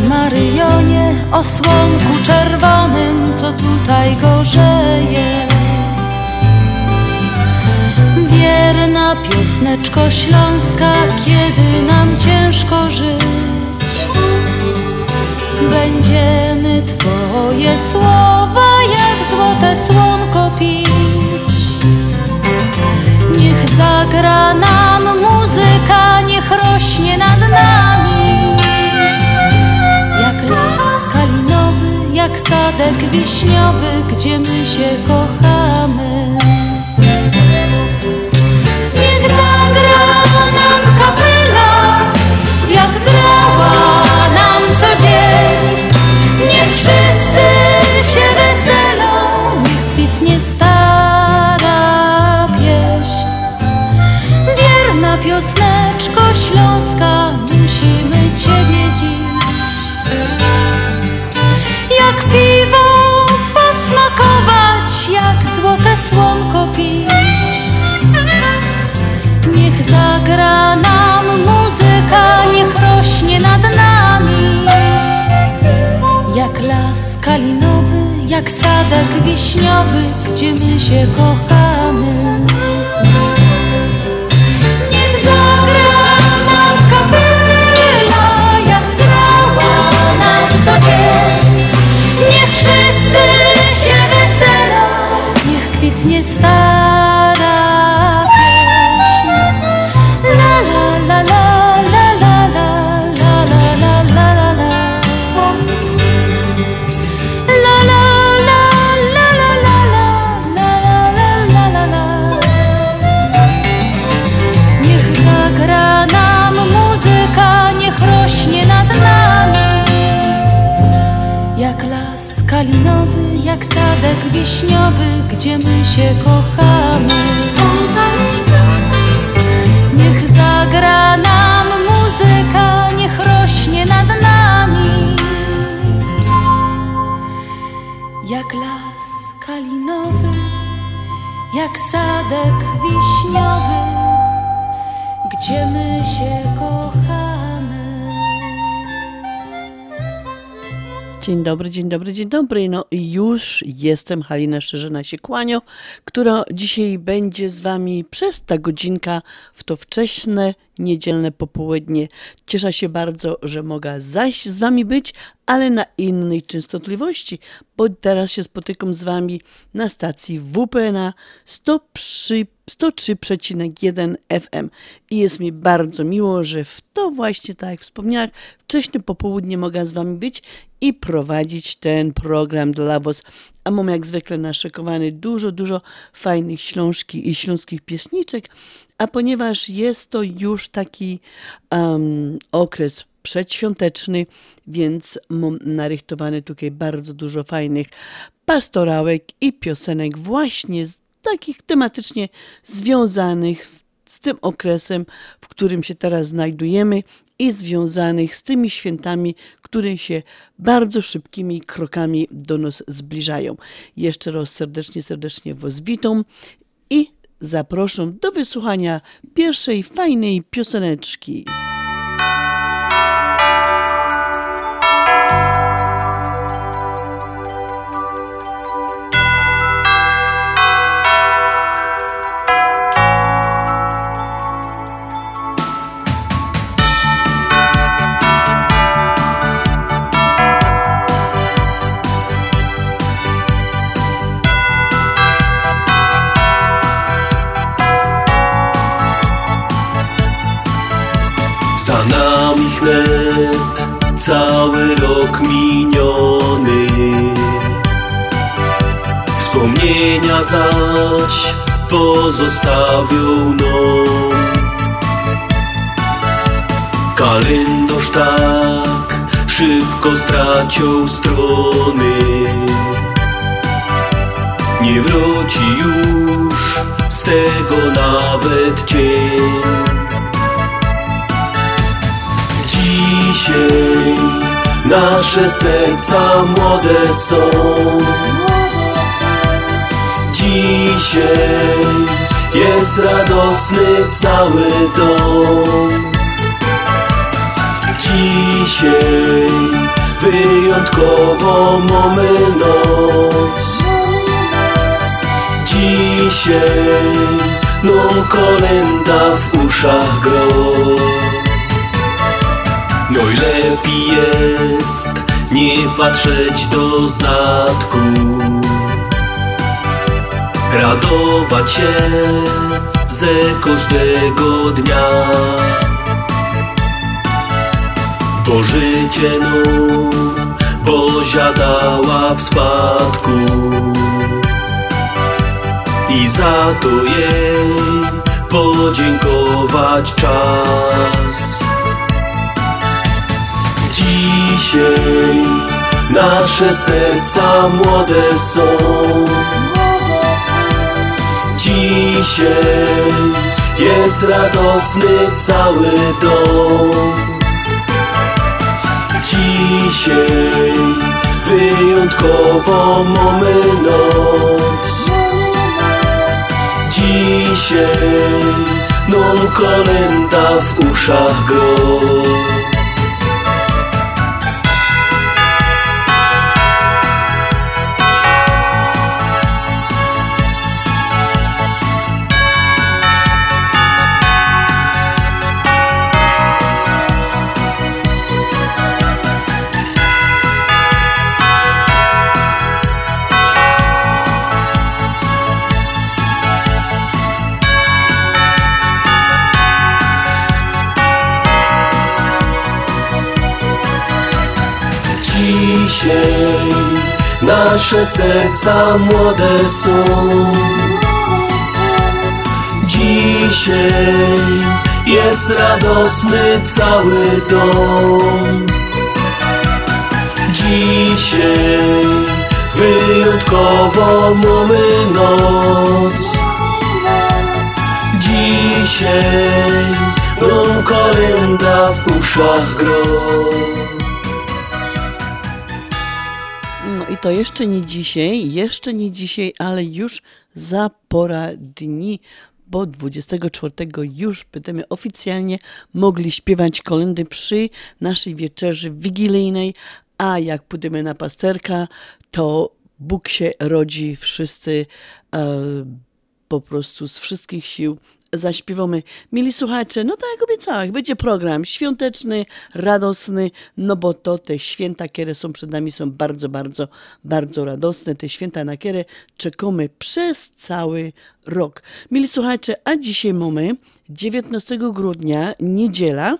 Rozmaryjonie, o słonku czerwonym, co tutaj gorzeje. Wierna piosneczko śląska, kiedy nam ciężko żyć. Będziemy Twoje słowa jak złote słonko pić. Niech zagra nam muzyka, niech rośnie nad nami sadek wiśniowy, gdzie my się kochamy. Niech zagra nam kapela, jak grała nam co dzień. Niech wszyscy się weselą, niech kwitnie stara pieśń. Wierna piosneczko śląska, musimy Ciebie dziś. Jak piwo słonko pić. Niech zagra nam muzyka, niech rośnie nad nami. Jak las kalinowy, jak sadek wiśniowy, gdzie my się kochamy Dzień dobry, dzień dobry, dzień dobry. No już jestem, Halina Szerzyna się kłanio, która dzisiaj będzie z wami przez ta godzinka w to wcześne, niedzielne popołudnie. Cieszę się bardzo, że mogę zaś z wami być, ale na innej częstotliwości, bo teraz się spotykam z wami na stacji WPNA 103 103,1 FM. I jest mi bardzo miło, że w to właśnie, tak jak wspomniałem, wcześniej popołudnie mogę z Wami być i prowadzić ten program dla Was. A mam jak zwykle naszykowany dużo, dużo fajnych śląskich i śląskich pieśniczek, a ponieważ jest to już taki um, okres przedświąteczny, więc mam narychtowane tutaj bardzo dużo fajnych pastorałek i piosenek właśnie z takich tematycznie związanych z tym okresem, w którym się teraz znajdujemy i związanych z tymi świętami, które się bardzo szybkimi krokami do nas zbliżają. Jeszcze raz serdecznie, serdecznie Was witam i zapraszam do wysłuchania pierwszej fajnej pioseneczki. Miniony Wspomnienia zaś pozostawią nam. Kalendarz tak szybko stracił strony. Nie wróci już z tego nawet dzień Dzisiaj nasze serca młode są. Dzisiaj jest radosny cały dom. Dzisiaj wyjątkowo mamy noc. Dzisiaj no kolenda w uszach gro No i lepiej jest nie patrzeć do zadku. Radować się ze każdego dnia. Bo życie no, bo ziadała w spadku. I za to jej podziękować czas Dzisiaj nasze serca młode są. Dzisiaj jest radosny cały dom. Dzisiaj wyjątkowo mamy noc. Dzisiaj non kolenda w uszach gro Dzisiaj nasze serca młode są. Dzisiaj jest radosny cały dom. Dzisiaj wyjątkowo mamy noc. Dzisiaj no kolenda w uszach gro to jeszcze nie dzisiaj, jeszcze nie dzisiaj, ale już za pora dni, bo 24 już będziemy oficjalnie mogli śpiewać kolendy przy naszej wieczerzy wigilijnej, a jak pójdziemy na pasterka, to Bóg się rodzi, wszyscy e, po prostu z wszystkich sił zaśpiewamy. Mili słuchacze, no tak jak obiecałam, będzie program świąteczny, radosny, no bo to te święta, które są przed nami, są bardzo, bardzo, bardzo radosne. Te święta, na które czekamy przez cały rok. Mili słuchacze, a dzisiaj mamy 19 grudnia, niedziela,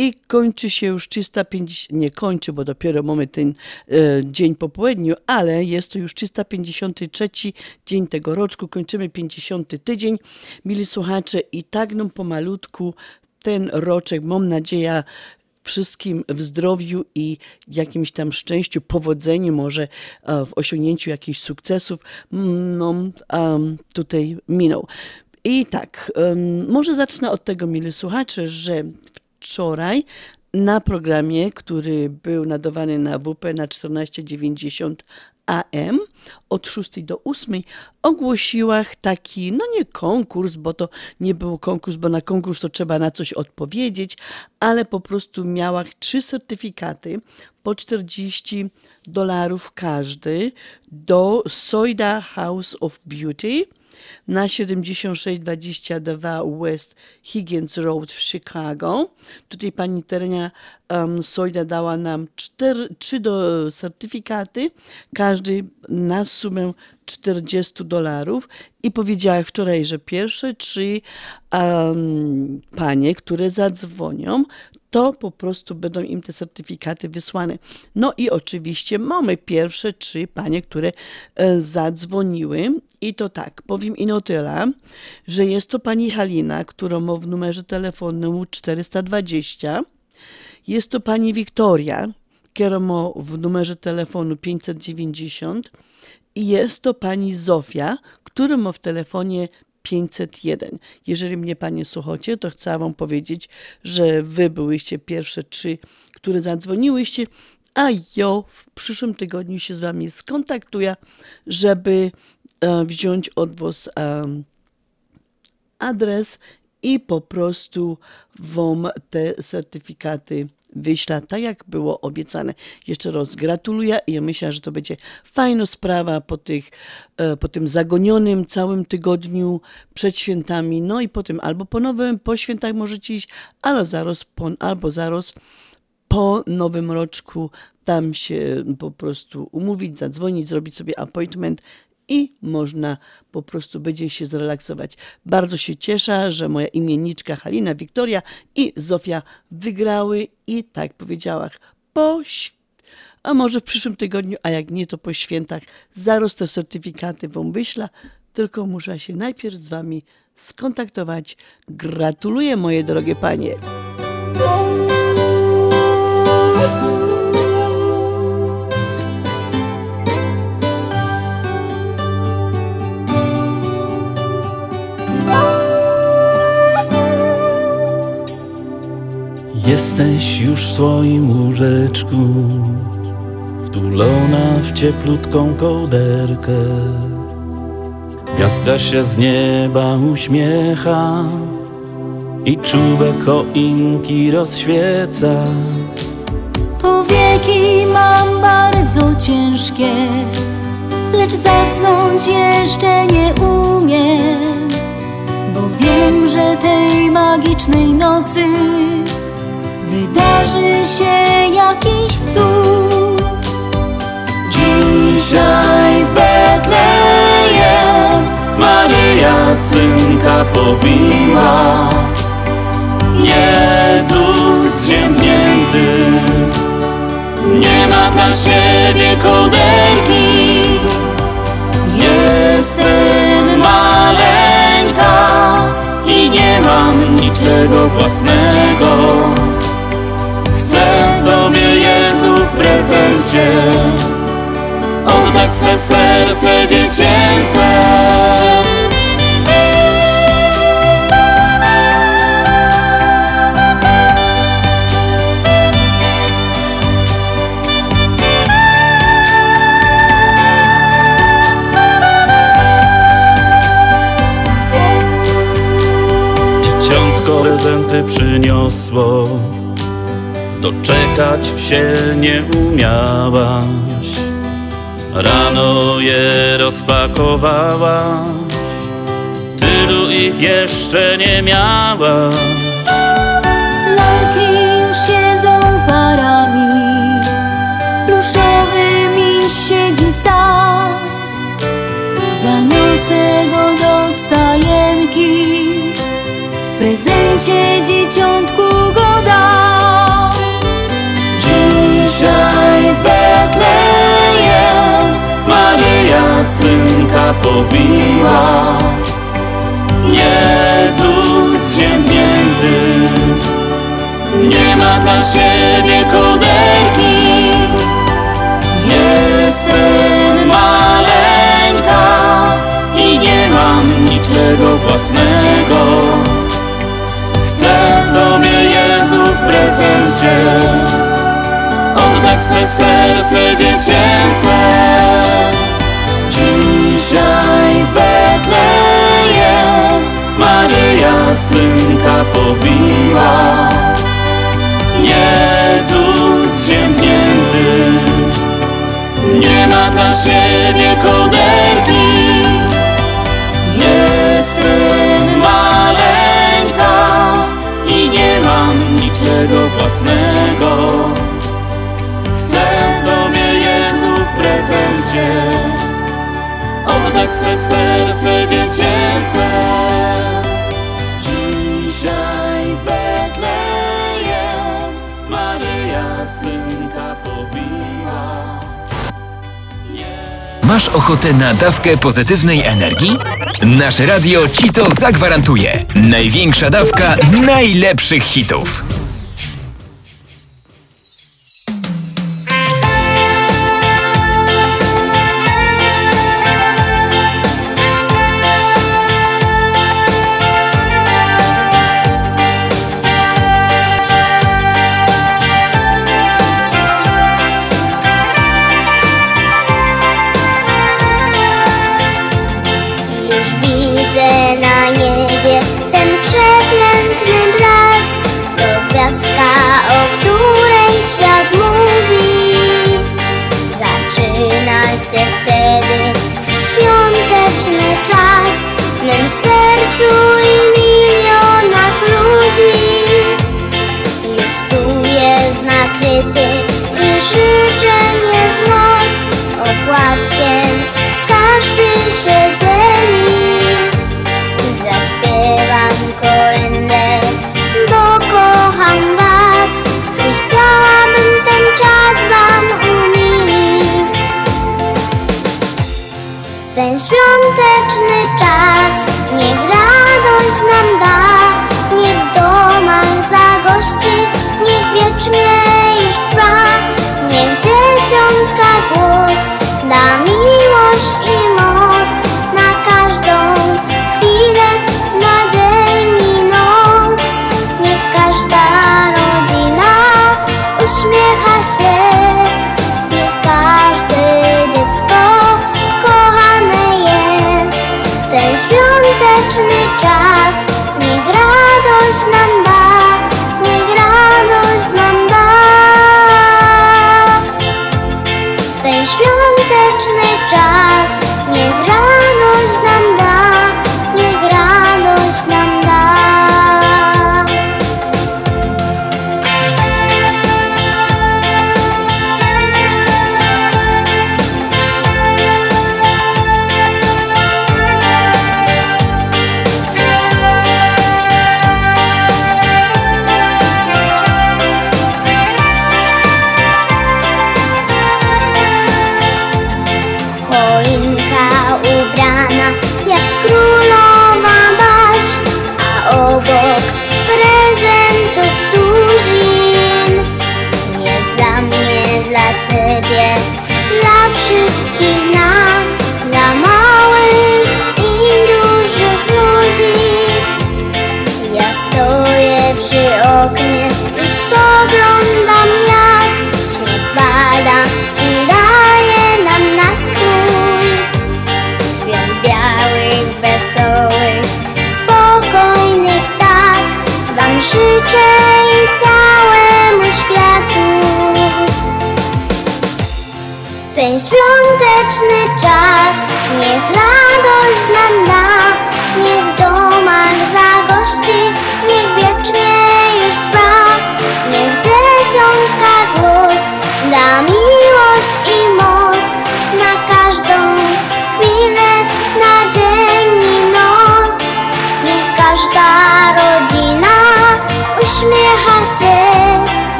i kończy się już 350, nie kończy, bo dopiero mamy ten e, dzień po południu, ale jest to już 353 dzień tego roczku, kończymy 50 tydzień. Mili słuchacze, i tak nam pomalutku ten roczek, mam nadzieję, wszystkim w zdrowiu i jakimś tam szczęściu, powodzeniu, może e, w osiągnięciu jakichś sukcesów, no, um, tutaj minął. I tak, um, może zacznę od tego, mili słuchacze, że wczoraj na programie, który był nadawany na WP na 1490 AM od 6 do 8 ogłosiła taki, no nie konkurs, bo to nie był konkurs, bo na konkurs to trzeba na coś odpowiedzieć, ale po prostu miała trzy certyfikaty po 40 dolarów każdy do Soida House of Beauty na 7622 West Higgins Road w Chicago. Tutaj pani Terenia um, Sojda dała nam cztery, trzy do certyfikaty, każdy na sumę 40 dolarów i powiedziała wczoraj, że pierwsze trzy um, panie, które zadzwonią, to po prostu będą im te certyfikaty wysłane. No i oczywiście mamy pierwsze trzy panie, które e, zadzwoniły. I to tak, powiem ino tyle, że jest to pani Halina, którą ma w numerze telefonu 420, jest to pani Wiktoria, którą ma w numerze telefonu 590 I jest to pani Zofia, która ma w telefonie 501. Jeżeli mnie panie słuchacie, to chcę wam powiedzieć, że wy byłyście pierwsze trzy, które zadzwoniłyście, a ja w przyszłym tygodniu się z wami skontaktuję, żeby e, wziąć od was em, adres i po prostu Wam te certyfikaty wyślę, tak jak było obiecane. Jeszcze raz gratuluję i ja myślę, że to będzie fajna sprawa po, tych, e, po tym zagonionym całym tygodniu przed świętami, no i potem albo po nowym, po świętach możecie iść, albo zaraz po, albo zaraz po nowym roczku tam się po prostu umówić, zadzwonić, zrobić sobie appointment i można po prostu będzie się zrelaksować. Bardzo się cieszę, że moja imienniczka Halina, Wiktoria i Zofia wygrały i tak powiedziałam, po a może w przyszłym tygodniu, a jak nie, to po świętach zaraz te certyfikaty wam wyślę, tylko muszę się najpierw z wami skontaktować. Gratuluję, moje drogie panie. Jesteś już w swoim łóżeczku Wtulona w cieplutką kołderkę. Gwiazdka się z nieba uśmiecha I czubek choinki rozświeca. Powieki mam bardzo ciężkie, lecz zasnąć jeszcze nie umiem, bo wiem, że tej magicznej nocy wydarzy się jakiś cud. Dzisiaj w Betlejem Maryja synka powiła Jezus ziemnięty Nie ma dla siebie kołderki. Jestem maleńka I nie mam niczego własnego Tobie Jezu w prezencie. Oddać swe serce dziecięce. Dzieciątko prezenty przyniosło Doczekać się nie umiałaś Rano je rozpakowałaś Tylu ich jeszcze nie miałaś Lalki już siedzą parami, pluszowy miś siedzi sam. Zaniosę go do stajenki, w prezencie dzieciątku go powiła Jezus ziemnięty Nie ma dla siebie kołderki Jestem maleńka I nie mam niczego własnego. Chcę Tobie Jezu w prezencie Oddać swe serce dziecięce Dzisiaj w Betlejem Maryja synka powiła Jezus ziemnięty Nie ma dla siebie kołderki Jestem maleńka I nie mam niczego własnego. Chcę Tobie Jezu w prezencie Oddać swe serce dziecięce Dzisiaj w Betlejem Maryja synka powiła Masz ochotę na dawkę pozytywnej energii? Nasze radio ci to zagwarantuje. Największa dawka najlepszych hitów.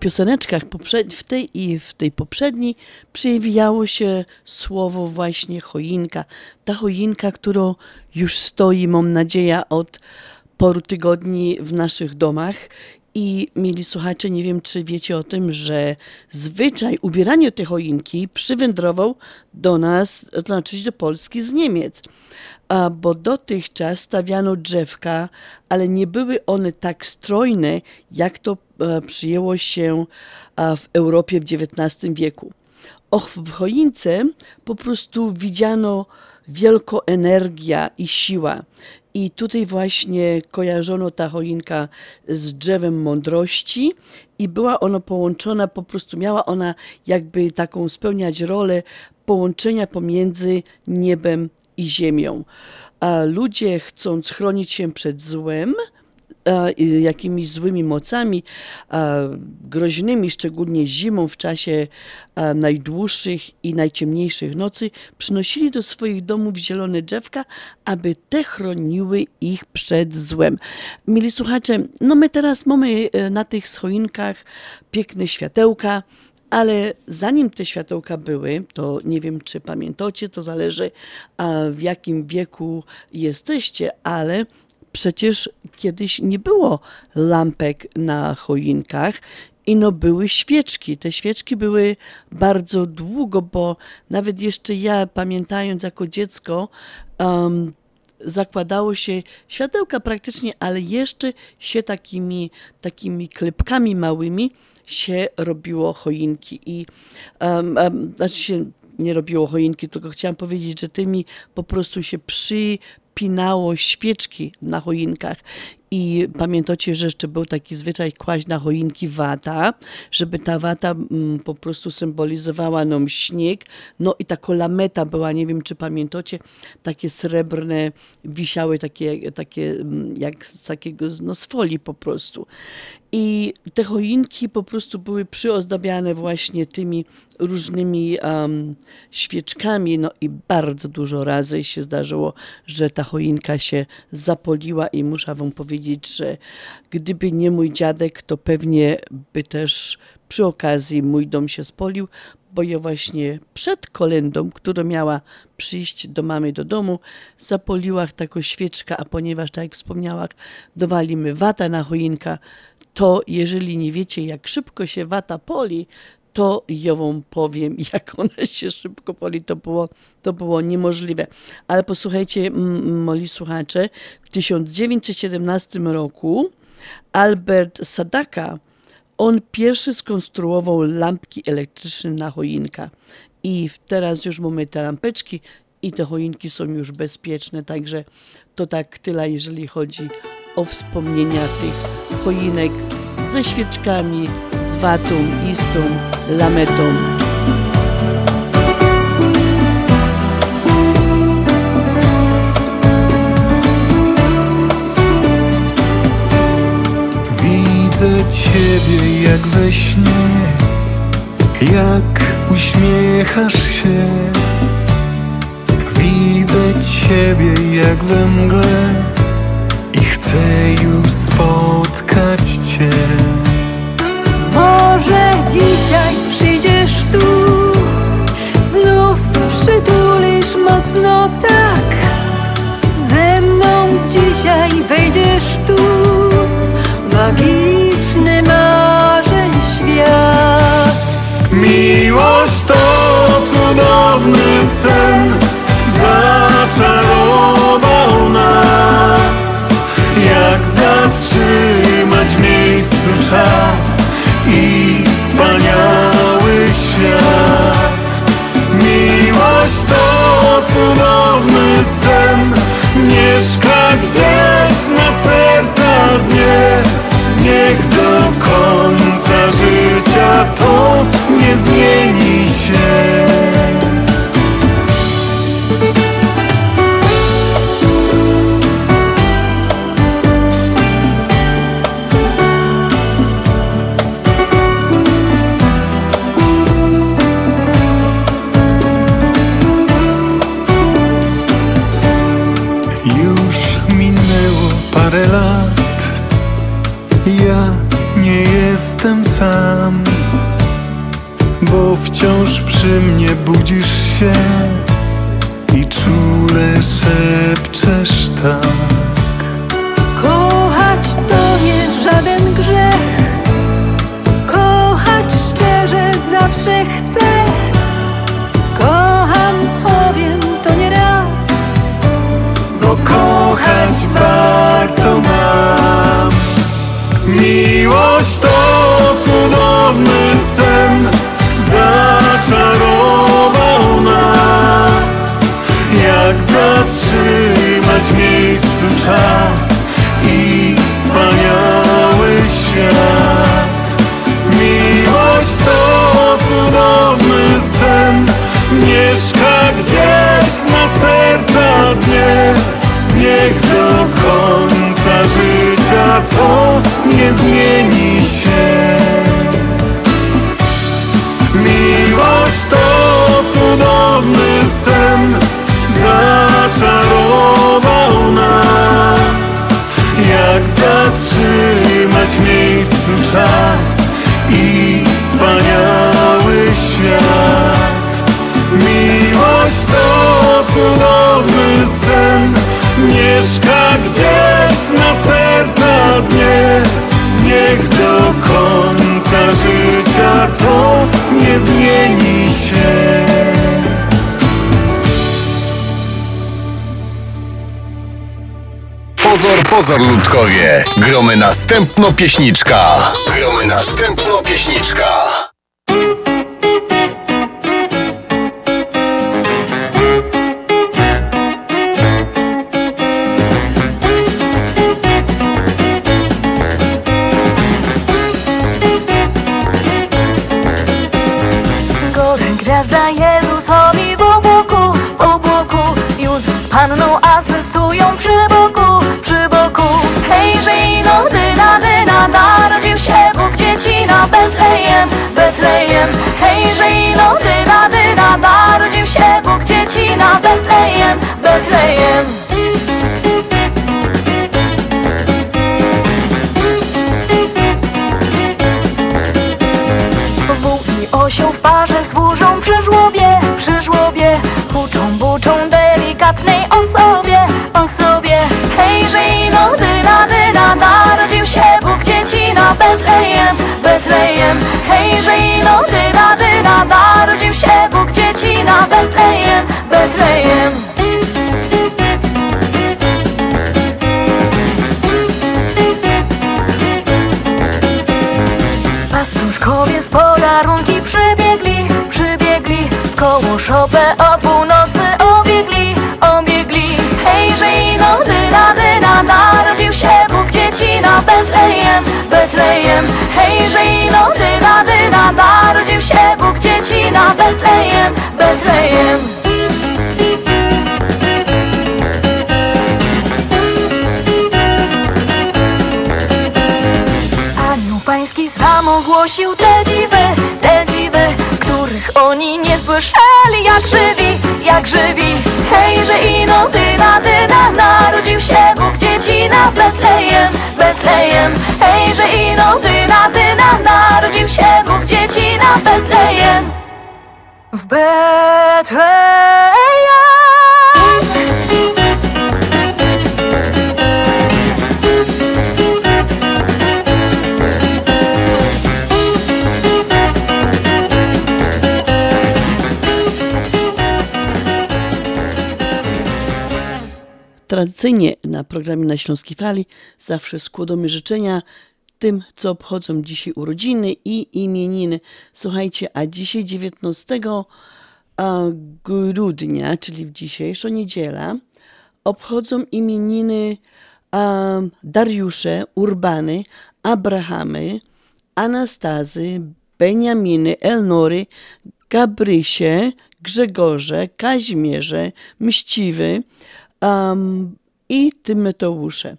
Pioseneczkach w tej i w tej poprzedniej przewijało się słowo właśnie choinka. Ta choinka, którą już stoi, mam nadzieję, od paru tygodni w naszych domach. I mieli słuchacze, nie wiem czy wiecie o tym, że zwyczaj ubierania tej choinki przywędrował do nas, to znaczy do Polski z Niemiec a, bo dotychczas stawiano drzewka, ale nie były one tak strojne, jak to e, przyjęło się a, w Europie w XIX wieku. Och, w choince po prostu widziano wielką energia i siła. I tutaj właśnie kojarzono ta choinka z drzewem mądrości i była ona połączona, po prostu miała ona jakby taką spełniać rolę połączenia pomiędzy niebem i ziemią. A ludzie chcąc chronić się przed złem, jakimiś złymi mocami, a, groźnymi, szczególnie zimą w czasie a, najdłuższych i najciemniejszych nocy, przynosili do swoich domów zielone drzewka, aby te chroniły ich przed złem. Mili słuchacze, no my teraz mamy e, na tych schoinkach piękne światełka, ale zanim te światełka były, to nie wiem, czy pamiętacie, to zależy w jakim wieku jesteście, ale przecież kiedyś nie było lampek na choinkach I no były świeczki. Te świeczki były bardzo długo, bo nawet jeszcze ja, pamiętając jako dziecko, um, zakładało się światełka praktycznie, ale jeszcze się takimi, takimi klepkami małymi się robiło choinki. I um, um, znaczy się nie robiło choinki, tylko chciałam powiedzieć, że tymi po prostu się świeczki na choinkach. I pamiętacie, że jeszcze był taki zwyczaj kłaść na choinki wata, żeby ta wata mm, po prostu symbolizowała nam śnieg. No i ta kolameta była, nie wiem czy pamiętacie, takie srebrne, wisiały takie, takie mm, jak z takiego, no z folii po prostu. I te choinki po prostu były przyozdabiane właśnie tymi różnymi um, świeczkami, no i bardzo dużo razy się zdarzyło, że ta choinka się zapoliła i muszę wam powiedzieć, że gdyby nie mój dziadek, to pewnie by też przy okazji mój dom się spolił, bo ja właśnie przed kolendą, która miała przyjść do mamy do domu, zapoliła taką świeczkę, a ponieważ, tak jak wspomniałam, dowalimy wata na choinka, to jeżeli nie wiecie, jak szybko się wata poli, to ja wam powiem, jak ona się szybko poli, to było, to było niemożliwe. Ale posłuchajcie, moi słuchacze, w 1917 roku Albert Sadaka, on pierwszy skonstruował lampki elektryczne na choinka. I teraz już mamy te lampeczki i te choinki są już bezpieczne, także to tak tyle, jeżeli chodzi o wspomnienia tych choinek ze świeczkami, z watą, istą, lametą. Widzę Ciebie jak we śnie, jak uśmiechasz się. Widzę Ciebie jak we mgle chcę już spotkać Cię. Może dzisiaj przyjdziesz tu, znów przytulisz mocno tak. Ze mną dzisiaj wejdziesz tu, magiczny marzeń świat. Miłość to cudowny sen, zaczarował Pozor, ludkowie. Gromy następno pieśniczka. Gromy następno pieśniczka. Bóg dzieci na Bóg dzieci na Betlejem, Betlejem. Pastuszkowie z podarunki przybiegli, przybiegli W koło szopę o północy obiegli, obiegli. Hejże ino dyna, dyna, narodził się Bóg dzieci na Betlejem, Betlejem. Hejże ino dyna, dyna, narodził się Dzieci na Betlejem, Betlejem Anioł pański sam ogłosił te dziwy, te dziwy, których oni nie słyszeli jak żywi, jak żywi. Hejże ino dyna, dyna, narodził się Bóg dzieci na Betlejem, Betlejem. Hejże ino dyna, dyna, narodził się Bóg dzieci na Betlejem. W Betlejem. Tradycyjnie na programie na Śląskiej Fali zawsze składamy życzenia tym, co obchodzą dzisiaj urodziny i imieniny. Słuchajcie, a dzisiaj 19 a, grudnia, czyli w dzisiejszą niedzielę, obchodzą imieniny a, Dariusze, Urbany, Abrahamy, Anastazy, Beniaminy, Elnory, Gabrysie, Grzegorze, Kazimierze, Mściwy um, i Tymoteusze.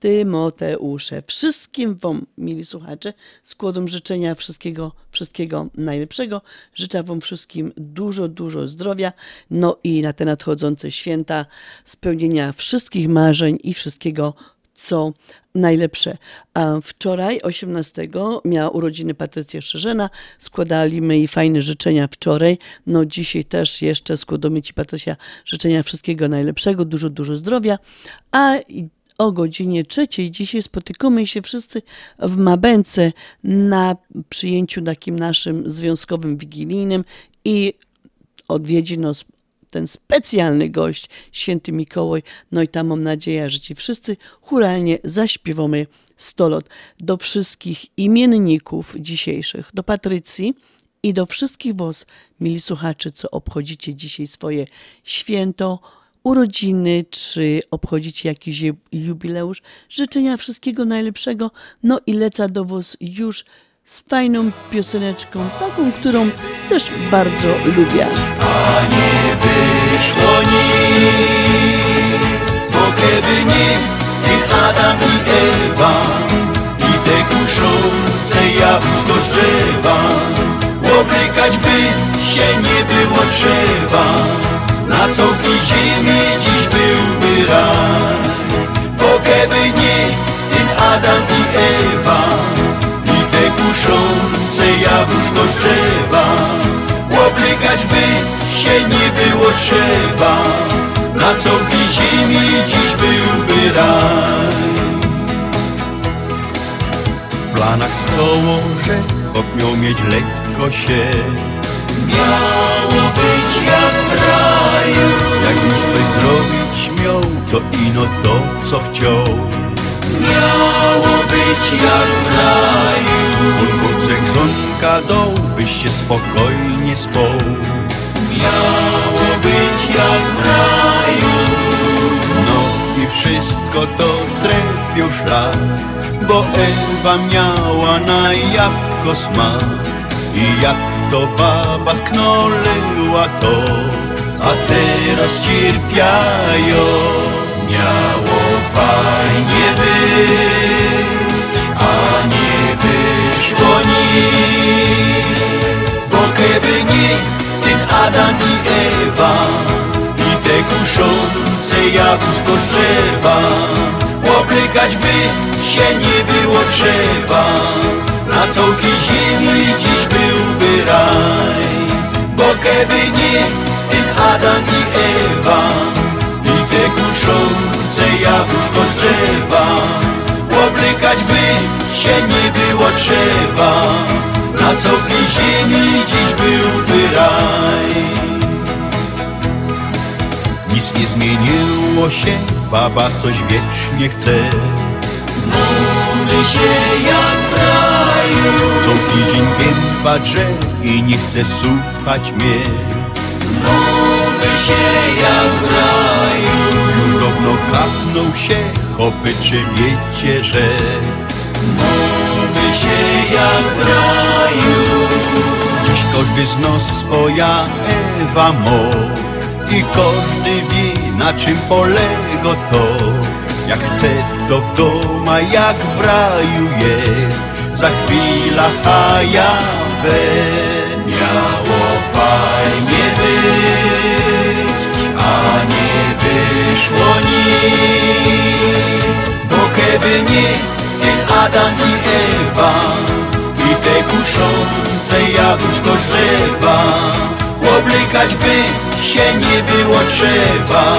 Tymoteusze. Wszystkim Wam, mili słuchacze, składam życzenia wszystkiego, wszystkiego najlepszego. Życzę Wam wszystkim dużo, dużo zdrowia, no i na te nadchodzące święta spełnienia wszystkich marzeń i wszystkiego, co najlepsze. A wczoraj, 18, miała urodziny Patrycja Szerzena. Składaliśmy jej fajne życzenia wczoraj. No dzisiaj też jeszcze składamy Ci, Patrycja, życzenia wszystkiego najlepszego, dużo, dużo zdrowia. A o godzinie trzeciej dzisiaj spotykamy się wszyscy w Mabęce na przyjęciu takim naszym związkowym wigilijnym i odwiedzi nas ten specjalny gość, święty Mikołaj. No i tam mam nadzieję, że ci wszyscy churalnie zaśpiewamy 100 lat. Do wszystkich imienników dzisiejszych, do Patrycji i do wszystkich was, mili słuchacze, co obchodzicie dzisiaj swoje święto, urodziny, czy obchodzicie jakiś ju- jubileusz. Życzenia wszystkiego najlepszego. No i lecę do was już z fajną pioseneczką, taką, którą też bardzo lubię. wyszło nic, bo kiedy nie, ten Adam i Ewa i te kuszące jabłuszko drzewa, łobykać by się nie było trzeba, na całej ziemi dziś byłby raj. Bo kiedy nie, ten Adam i Ewa i te kuszące jabłuszko z drzewa, by się nie było trzeba. Na całej ziemi dziś byłby raj W planach stoło, że miał mieć lekko się. Miało Jak już coś zrobić miał, to ino to, co chciał. Być jak w raju. Pod grządka doł, byś się spokojnie spał. Miało być jak w raju. No i wszystko to trefił szlak Bo Ewa miała na jabłko smak. I jak to baba sknoleła to A teraz cierpiają Miało fajnie być A nie wyszło nic. Bo kiedy nie ten Adam i Ewa I te kuszące jabłuszko z drzewa Oblykać by się nie było trzeba. Na całej ziemi dziś byłby raj Bo kiedy nie Adam i Ewa I te kuszące jabłuszko z drzewa. Oblykać by się nie było trzeba Na całej ziemi dziś byłby raj. Nic nie zmieniło się, baba coś wiecznie chce. Mówi się jak w raju. Co tydzień gęba drze i nie chce słuchać mnie się jak w raju. Już dawno kapnął się, chopy czy wiecie, że Mówi się jak w raju. Dziś każdy z nas swoja Ewa mo. I każdy wie na czym polega to. Jak chce to w doma jak w raju jest. Za chwila hajawe Miało fajnie wyszło nic Bo kiedy nie ten Adam i Ewa I te kuszące jabłuszko drzewa Oblikać by się nie było trzeba.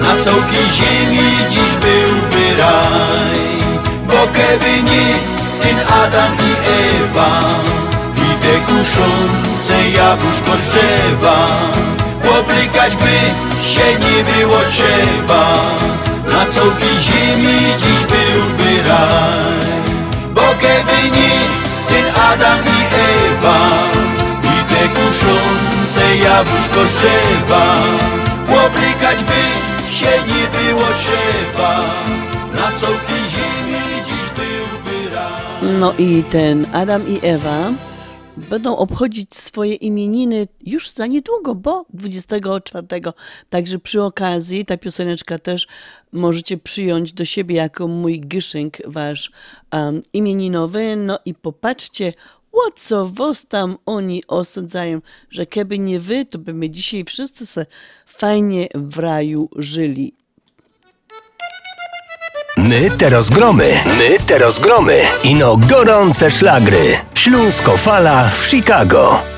Na całej ziemi dziś byłby raj. Bo kiedy nie ten Adam i Ewa I te kuszące jabłuszko z Oblikać by się nie było trzeba. Na całej ziemi dziś byłby raj. Bo kiedy nie ten Adam i Ewa I te kuszące jabłuszko z drzewa. Oblikać by się nie było trzeba. Na całej ziemi dziś byłby raj. No i ten Adam i Ewa będą obchodzić swoje imieniny już za niedługo, bo 24. Także przy okazji ta pioseneczka też możecie przyjąć do siebie jako mój gyszynk wasz um, imieninowy. No i popatrzcie, o co was tam oni osądzają, że keby nie wy, to by my dzisiaj wszyscy se fajnie w raju żyli. My teraz gromy, my teraz gromy. Ino gorące szlagry. Śląsko fala w Chicago.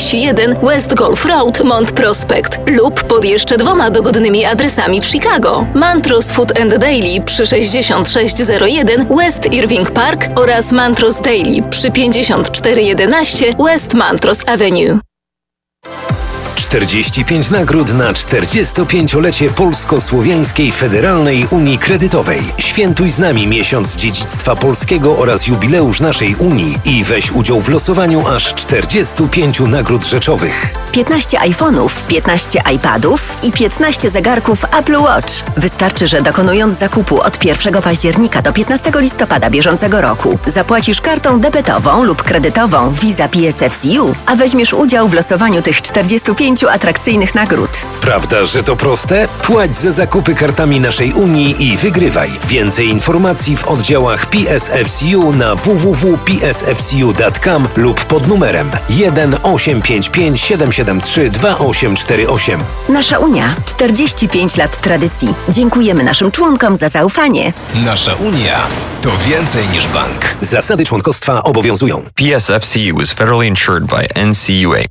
West Golf Road, Mont Prospect lub pod jeszcze dwoma dogodnymi adresami w Chicago. Mantros Food and Daily przy 6601 West Irving Park oraz Mantros Daily przy 5411 West Mantros Avenue. 45 nagród na 45-lecie Polsko-Słowiańskiej Federalnej Unii Kredytowej. Świętuj z nami miesiąc dziedzictwa polskiego oraz jubileusz naszej Unii i weź udział w losowaniu aż 45 nagród rzeczowych. 15 iPhone'ów, 15 iPadów i 15 zegarków Apple Watch. Wystarczy, że dokonując zakupu od 1 października do 15 listopada bieżącego roku zapłacisz kartą debetową lub kredytową Visa PSFCU, a weźmiesz udział w losowaniu tych 45 10 atrakcyjnych nagród. Prawda, że to proste? Płać za zakupy kartami naszej Unii i wygrywaj. Więcej informacji w oddziałach PSFCU na www.psfcu.com lub pod numerem 1 855 773 2848. Nasza Unia 45 lat tradycji. Dziękujemy naszym członkom za zaufanie. Nasza Unia to więcej niż bank. Zasady członkostwa obowiązują. PSFCU is federally insured by NCUA.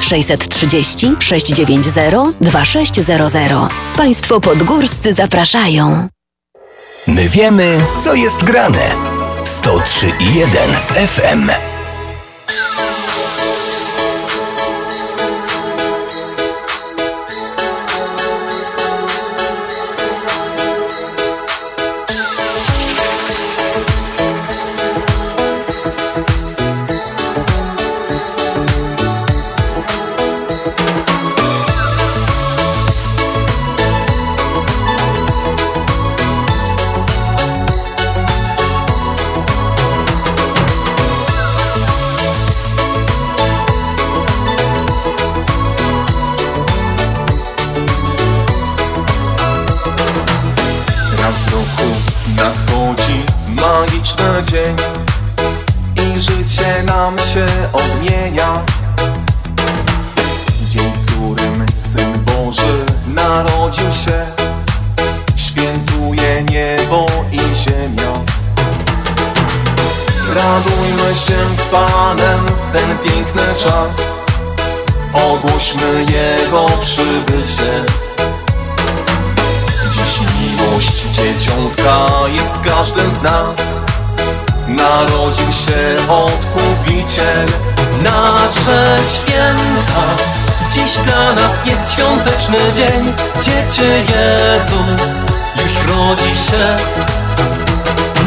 630 690 2600. Państwo podgórscy zapraszają. My wiemy, co jest grane. 103 i 1 FM.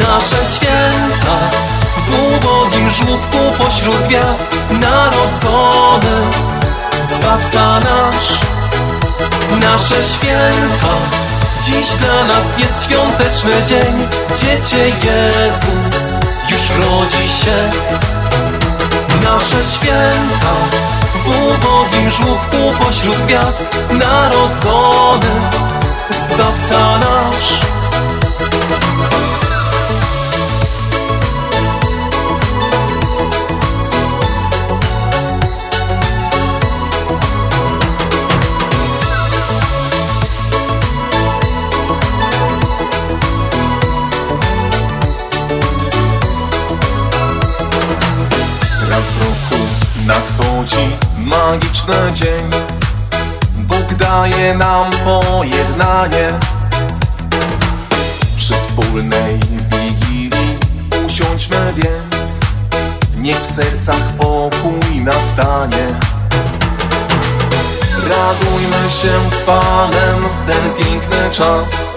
Nasze święta W ubogim żłobku pośród gwiazd Narodzony Zbawca nasz. Nasze święta. Dziś dla nas jest świąteczny dzień. Dziecię Jezus już rodzi się. Nasze święta W ubogim żłobku pośród gwiazd Narodzony Zbawca nasz nadchodzi magiczny dzień. Bóg daje nam pojednanie. Przy wspólnej wigilii usiądźmy więc. Niech w sercach pokój nastanie. Radujmy się z Panem w ten piękny czas.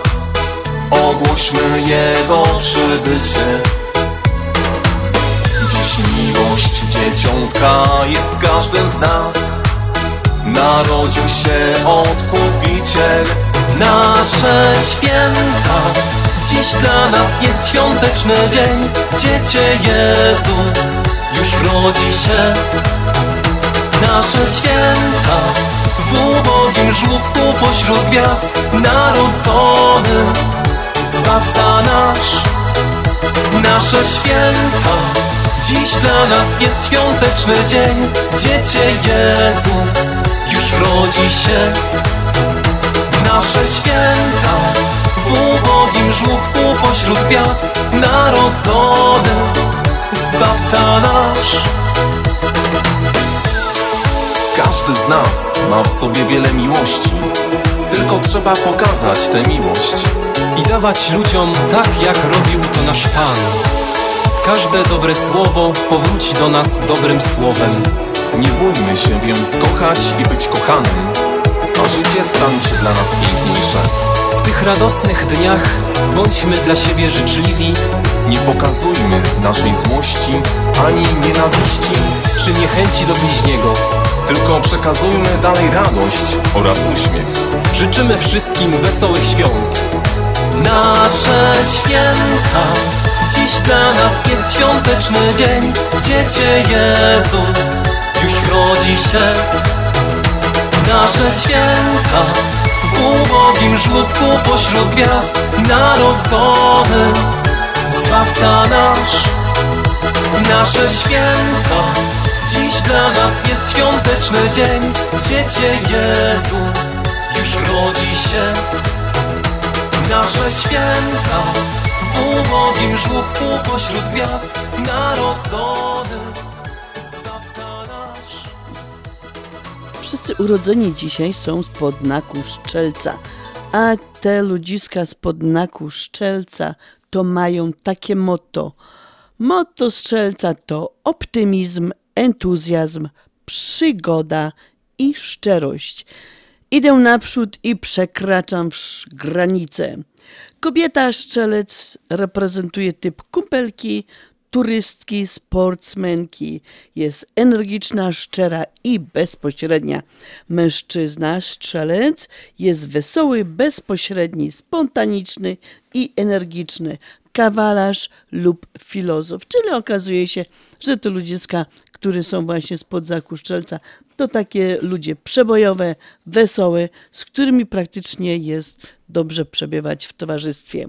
Ogłośmy Jego przybycie miłość dzieciątka jest każdym z nas. Narodził się Odkupiciel Nasze święta. Dziś dla nas jest świąteczny dzień. Dziecię Jezus już rodzi się Nasze święta. W ubogim żłobku pośród gwiazd Narodzony Zbawca nasz Nasze święta Dziś dla nas jest świąteczny dzień. Dziecię Jezus już rodzi się. Nasze święta W ubogim żłobku pośród gwiazd Narodzony Zbawca nasz. Każdy z nas ma w sobie wiele miłości. Tylko trzeba pokazać tę miłość i dawać ludziom tak, jak robił to nasz Pan. Każde dobre słowo powróci do nas dobrym słowem. Nie bójmy się więc kochać i być kochanym, a życie stanie się dla nas piękniejsze. W tych radosnych dniach bądźmy dla siebie życzliwi, Nie pokazujmy naszej złości ani nienawiści, czy niechęci do bliźniego. tylko przekazujmy dalej radość oraz uśmiech. Życzymy wszystkim wesołych świąt. Nasze święta, dziś dla nas jest świąteczny dzień. Dziecię Jezus już rodzi się. Nasze święta, w ubogim żłobku pośród gwiazd narodzony, Zbawca nasz. Nasze święta, dziś dla nas jest świąteczny dzień. Dziecię Jezus już rodzi się. Nasze święta, ubogim żłobku pośród gwiazd narodzony, nasz. Wszyscy urodzeni dzisiaj są spod znaku Szczelca, a te ludziska spod znaku Szczelca to mają takie motto. Motto Strzelca to optymizm, entuzjazm, przygoda i szczerość. Idę naprzód i przekraczam granice. Kobieta Szczelec reprezentuje typ kumpelki, turystki, sportsmenki. Jest energiczna, szczera i bezpośrednia. Mężczyzna Strzelec jest wesoły, bezpośredni, spontaniczny i energiczny. Kawalarz lub filozof, czyli okazuje się, że to ludziska, które są właśnie spod znaku Szczelca, to takie ludzie przebojowe, wesołe, z którymi praktycznie jest dobrze przebywać w towarzystwie.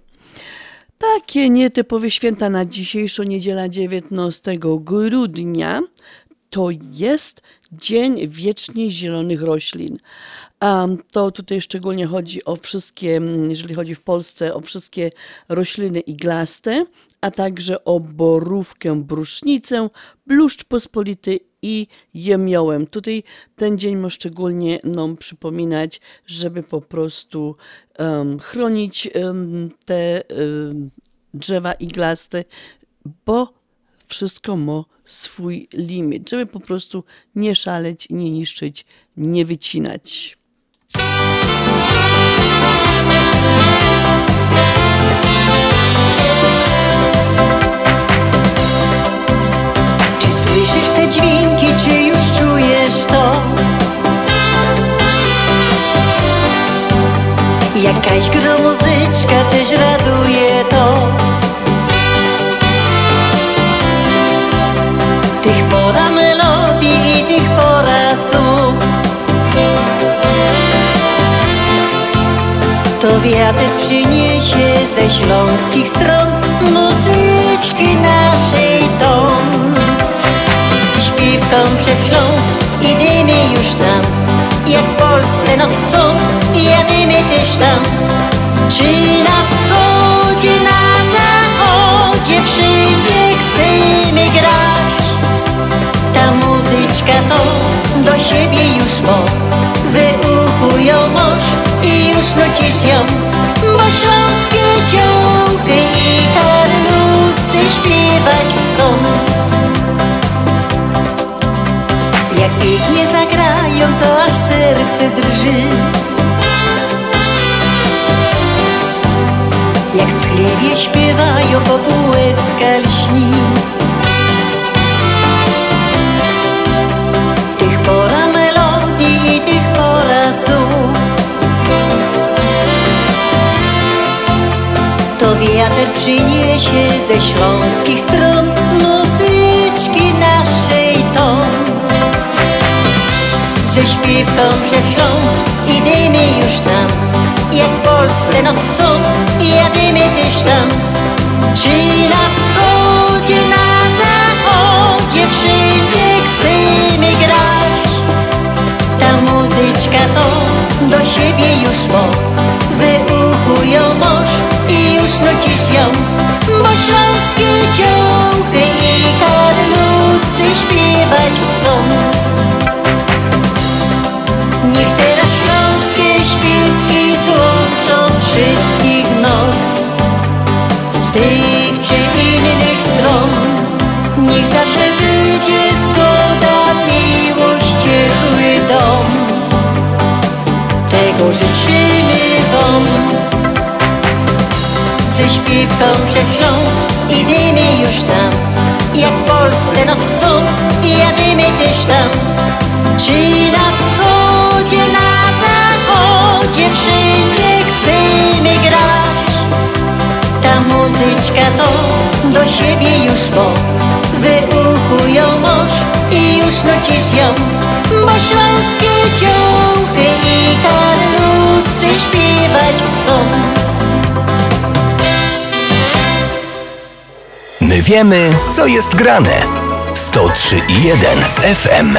Takie nietypowe święta na dzisiejszą niedzielę 19 grudnia to jest Dzień Wiecznie Zielonych Roślin. To tutaj szczególnie chodzi o wszystkie, mm, jeżeli chodzi w Polsce, o wszystkie rośliny iglaste, a także o borówkę, brusznicę, bluszcz pospolity i jemiołem. Tutaj ten dzień ma szczególnie nam przypominać, żeby po prostu em, chronić em, te em, drzewa iglaste, bo wszystko ma swój limit, żeby po prostu nie szaleć, nie niszczyć, nie wycinać. Słyszysz te dźwięki, czy już czujesz to? Jakaś gromuzyczka też raduje to. Tych pora melodii i tych pora słów. To wiatr przyniesie ze śląskich stron Muzyczki naszej ton Śpiewką przez Śląsk idziemy już tam. Jak w Polsce nas chcą, jadymy też tam. Czy na wschodzie, na zachodzie Wszędzie chcemy grać? Ta muzyczka to do siebie już mo. Wyuchują moż i już nocisz ją. Bo śląskie ciąchy i karlusy śpiewać chcą pięknie zagrają, to aż serce drży. Jak ckliwie śpiewają, łezka lśni. Tych pora melodii i tych pora słów. To wiatr przyniesie ze śląskich stron Ze śpiewką przez Śląsk. Idziemy już tam Jak w Polsce nas chcą, jadymy też tam. Czy na wschodzie, na zachodzie Wszędzie chcemy grać? Ta muzyczka to do siebie już mo. Wyuchują moż i już nocisz ją. Bo śląskie ciąchy i karlusy śpiewać chcą pożyczymy wam Ze śpiewką przez Śląsk idziemy już tam. Jak w Polsce nas chcą jadymy też tam. Czy na wschodzie, na zachodzie Wszędzie chcemy grać? Ta muzyczka to do siebie już po. Wyuchują mąż i już nucisz ją. Bo śląskie karlusy śpiewać chcą My wiemy, co jest grane. 103 i 1 FM.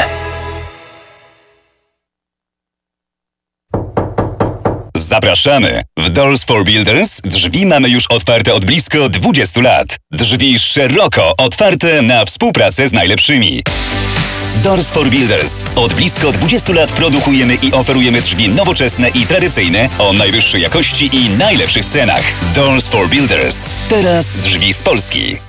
Zapraszamy! W Doors for Builders drzwi mamy już otwarte od blisko 20 lat. Drzwi szeroko otwarte na współpracę z najlepszymi. Doors for Builders. Od blisko 20 lat produkujemy i oferujemy drzwi nowoczesne i tradycyjne o najwyższej jakości i najlepszych cenach. Doors for Builders. Teraz drzwi z Polski.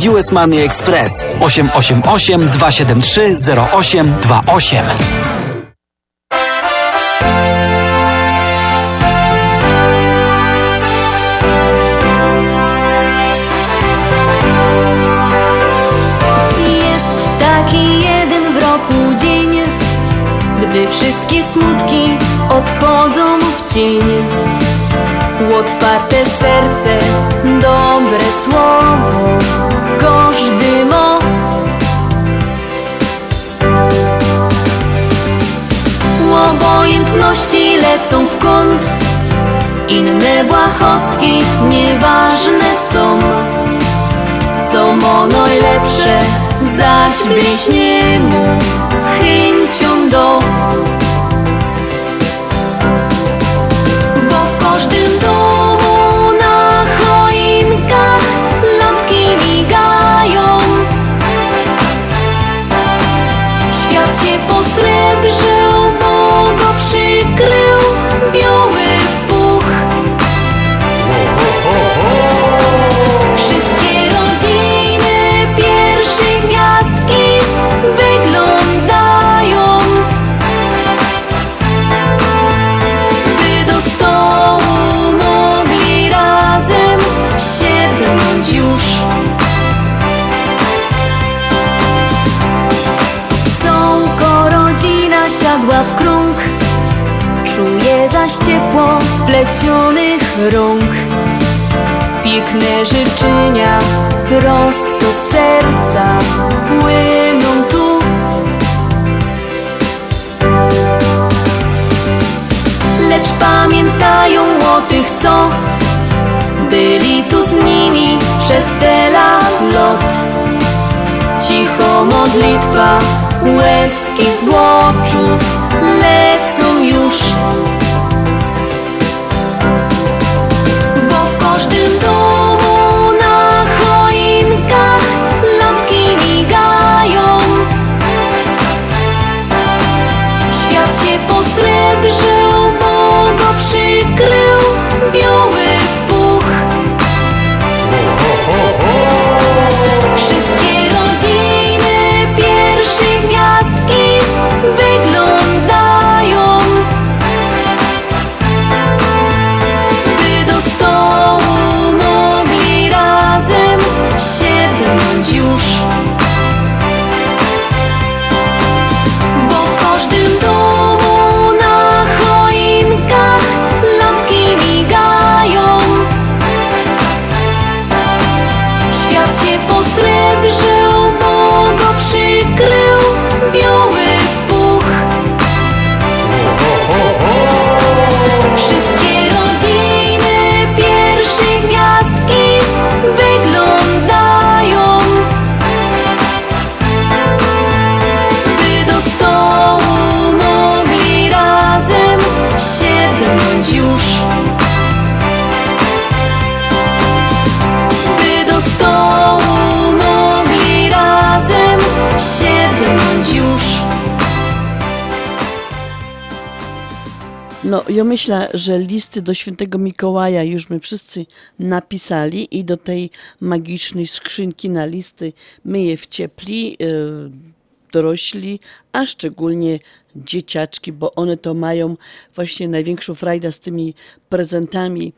US Money Express 888 273 0828. Jest taki jeden w roku dzień, gdy wszystkie smutki odchodzą w cień. Otwarte serce, dobre słowo, lecą w kąt, inne błahostki nieważne są co mo najlepsze, zaś bliźnie mu z chęcią do. Ciepło splecionych rąk Piękne życzenia prosto z serca płyną tu. Lecz pamiętają o tych, co byli tu z nimi przez te lot. Cicho modlitwa, łezki z lecą już. Ja myślę, że listy do świętego Mikołaja już my wszyscy napisali i do tej magicznej skrzynki na listy my je wciepli, yy, dorośli, a szczególnie dzieciaczki, bo one to mają właśnie największą frajdę z tymi prezentami.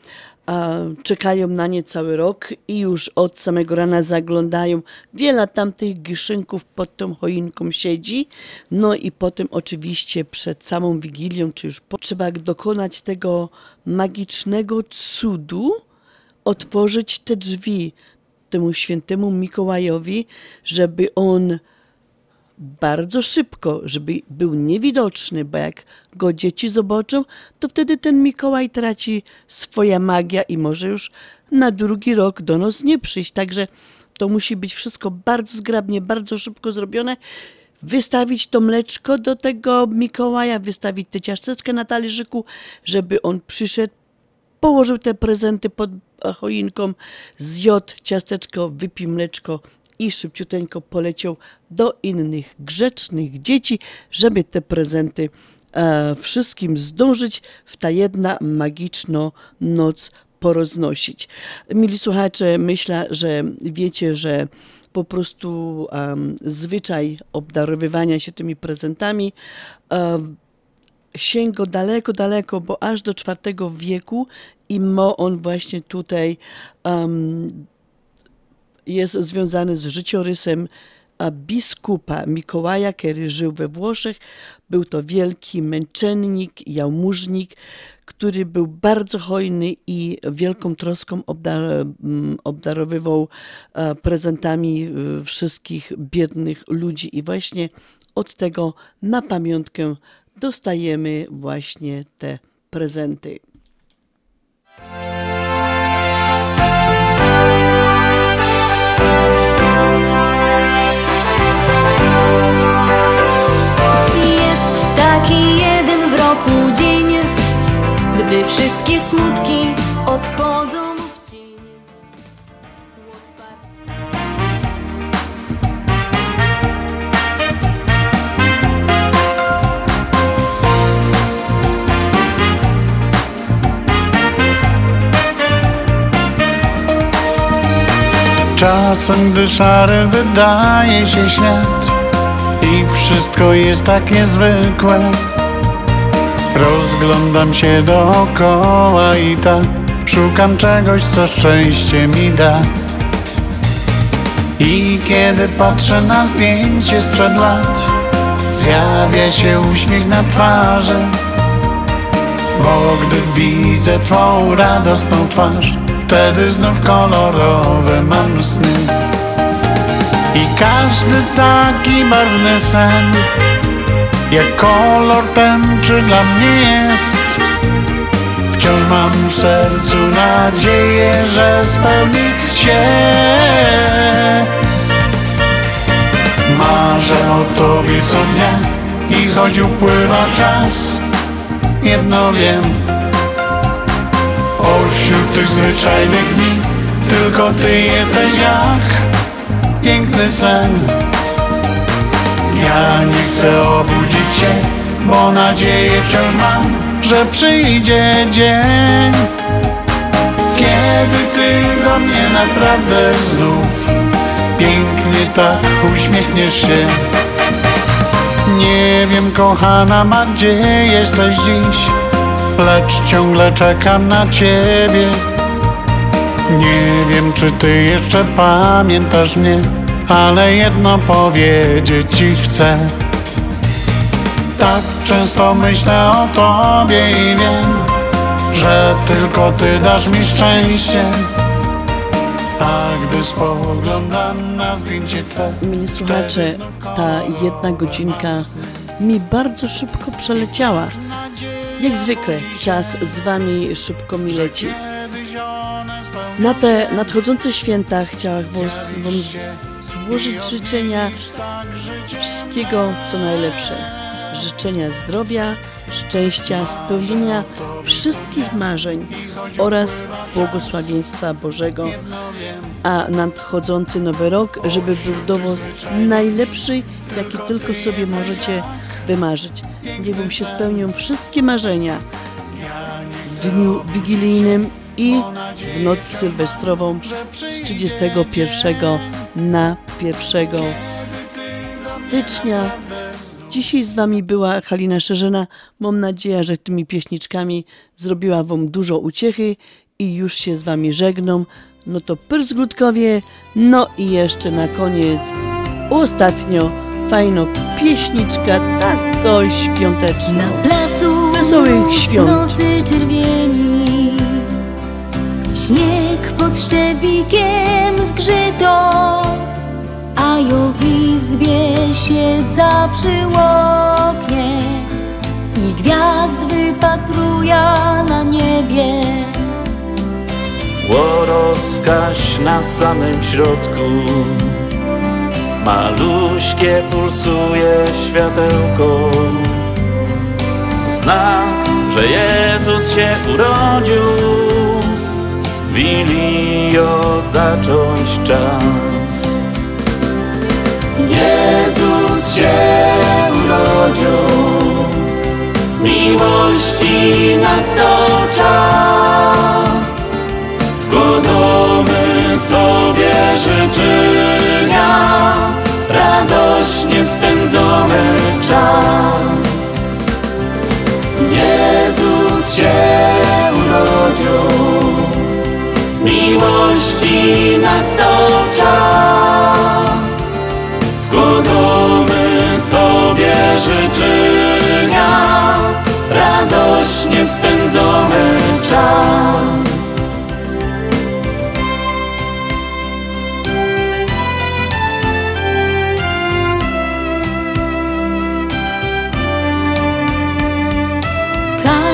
A czekają na nie cały rok i już od samego rana zaglądają. Wiele tam tych giszynków pod tą choinką siedzi. No i potem oczywiście przed samą Wigilią, czy już po, trzeba dokonać tego magicznego cudu, otworzyć te drzwi temu świętemu Mikołajowi, żeby on bardzo szybko, żeby był niewidoczny, bo jak go dzieci zobaczą, to wtedy ten Mikołaj traci swoja magia i może już na drugi rok do nas nie przyjść. Także to musi być wszystko bardzo zgrabnie, bardzo szybko zrobione. Wystawić to mleczko do tego Mikołaja, wystawić tę ciasteczkę na talerzyku, żeby on przyszedł, położył te prezenty pod choinką, zjadł ciasteczko, wypił mleczko i szybciuteńko poleciał do innych grzecznych dzieci, żeby te prezenty e, wszystkim zdążyć w ta jedna magiczna noc poroznosić. Mili słuchacze, myślę, że wiecie, że po prostu zwyczaj obdarowywania się tymi prezentami um, sięga daleko, daleko, bo aż do IV wieku i ma on właśnie tutaj um, jest związany z życiorysem biskupa Mikołaja, który żył we Włoszech. Był to wielki męczennik, jałmużnik, który był bardzo hojny i wielką troską obdar m, obdarowywał e, prezentami e, wszystkich biednych ludzi. I właśnie od tego na pamiątkę dostajemy właśnie te prezenty. Taki jeden w roku dzień, gdy wszystkie smutki odchodzą w. Czasem, gdy szary wydaje się świat i wszystko jest tak niezwykłe, rozglądam się dookoła i tak szukam czegoś, co szczęście mi da. I kiedy patrzę na zdjęcie sprzed lat, zjawia się uśmiech na twarzy, bo gdy widzę Twą radosną twarz, wtedy znów kolorowe mam sny. I każdy taki barwny sen, jak kolor tęczy dla mnie jest. Wciąż mam w sercu nadzieję, że spełni się. Marzę o Tobie co dnia i choć upływa czas, jedno wiem, Pośród tych zwyczajnych dni Tylko Ty jesteś jak piękny sen Ja nie chcę obudzić się Bo nadzieję wciąż mam Że przyjdzie dzień Kiedy Ty do mnie naprawdę znów Pięknie tak uśmiechniesz się Nie wiem kochana ma gdzie jesteś dziś lecz ciągle czekam na ciebie. Nie wiem, czy ty jeszcze pamiętasz mnie, ale jedno powiedzieć ci chcę. Tak często myślę o tobie i wiem, że tylko ty dasz mi szczęście. A gdy spoglądam na zdjęcie twe, Mili słuchacze, ta jedna godzinka mi bardzo szybko przeleciała. Jak zwykle czas z Wami szybko mi leci. Na te nadchodzące święta Wam złożyć życzenia wszystkiego co najlepsze. Życzenia zdrowia, szczęścia, spełnienia wszystkich marzeń oraz błogosławieństwa Bożego. A nadchodzący nowy rok, żeby był do Was najlepszy, jaki tylko sobie możecie wymarzyć. Niech Wam się spełnią wszystkie marzenia dniu wigilijnym i w noc sylwestrową z 31 na 1 stycznia. Dzisiaj z Wami była Halina Szerzyna. Mam nadzieję, że tymi pieśniczkami zrobiła Wam dużo uciechy i już się z Wami żegnam. No to pyrzglutkowie, no i jeszcze na koniec ostatnio fajno pieśniczka tako świąteczna. Na placu Wesołych świąt. nosy czerwieni Śnieg pod szczewikiem zgrzyto A ja w izbie siedza przy oknie I gwiazd wypatruja na niebie. Łoroskaś na samym środku Maluśkie pulsuje światełko. Znak, że Jezus się urodził Wilio zacząć czas. Jezus się urodził. Miłości nas to czas. Składamy sobie życzenia. Radośnie spędzony czas. Jezus się urodził Miłości nas to czas. Składamy sobie życzenia Radośnie spędzony czas.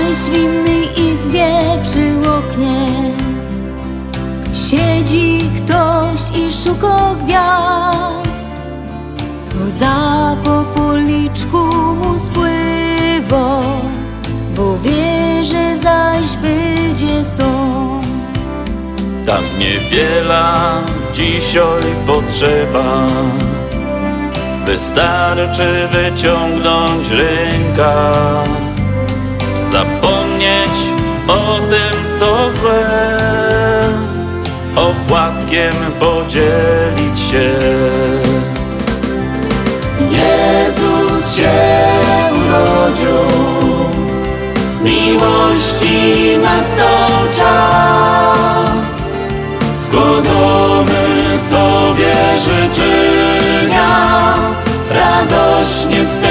W innej izbie przy oknie Siedzi ktoś i szuka gwiazd. Łza po policzku mu spływa Bo wie, że zaś będzie są Tak niewiele dzisiaj potrzeba Wystarczy wyciągnąć ręka. Zapomnieć o tym, co złe Opłatkiem podzielić się. Jezus się urodził Miłości nas to czas. Składamy sobie życzenia Radośnie spędzony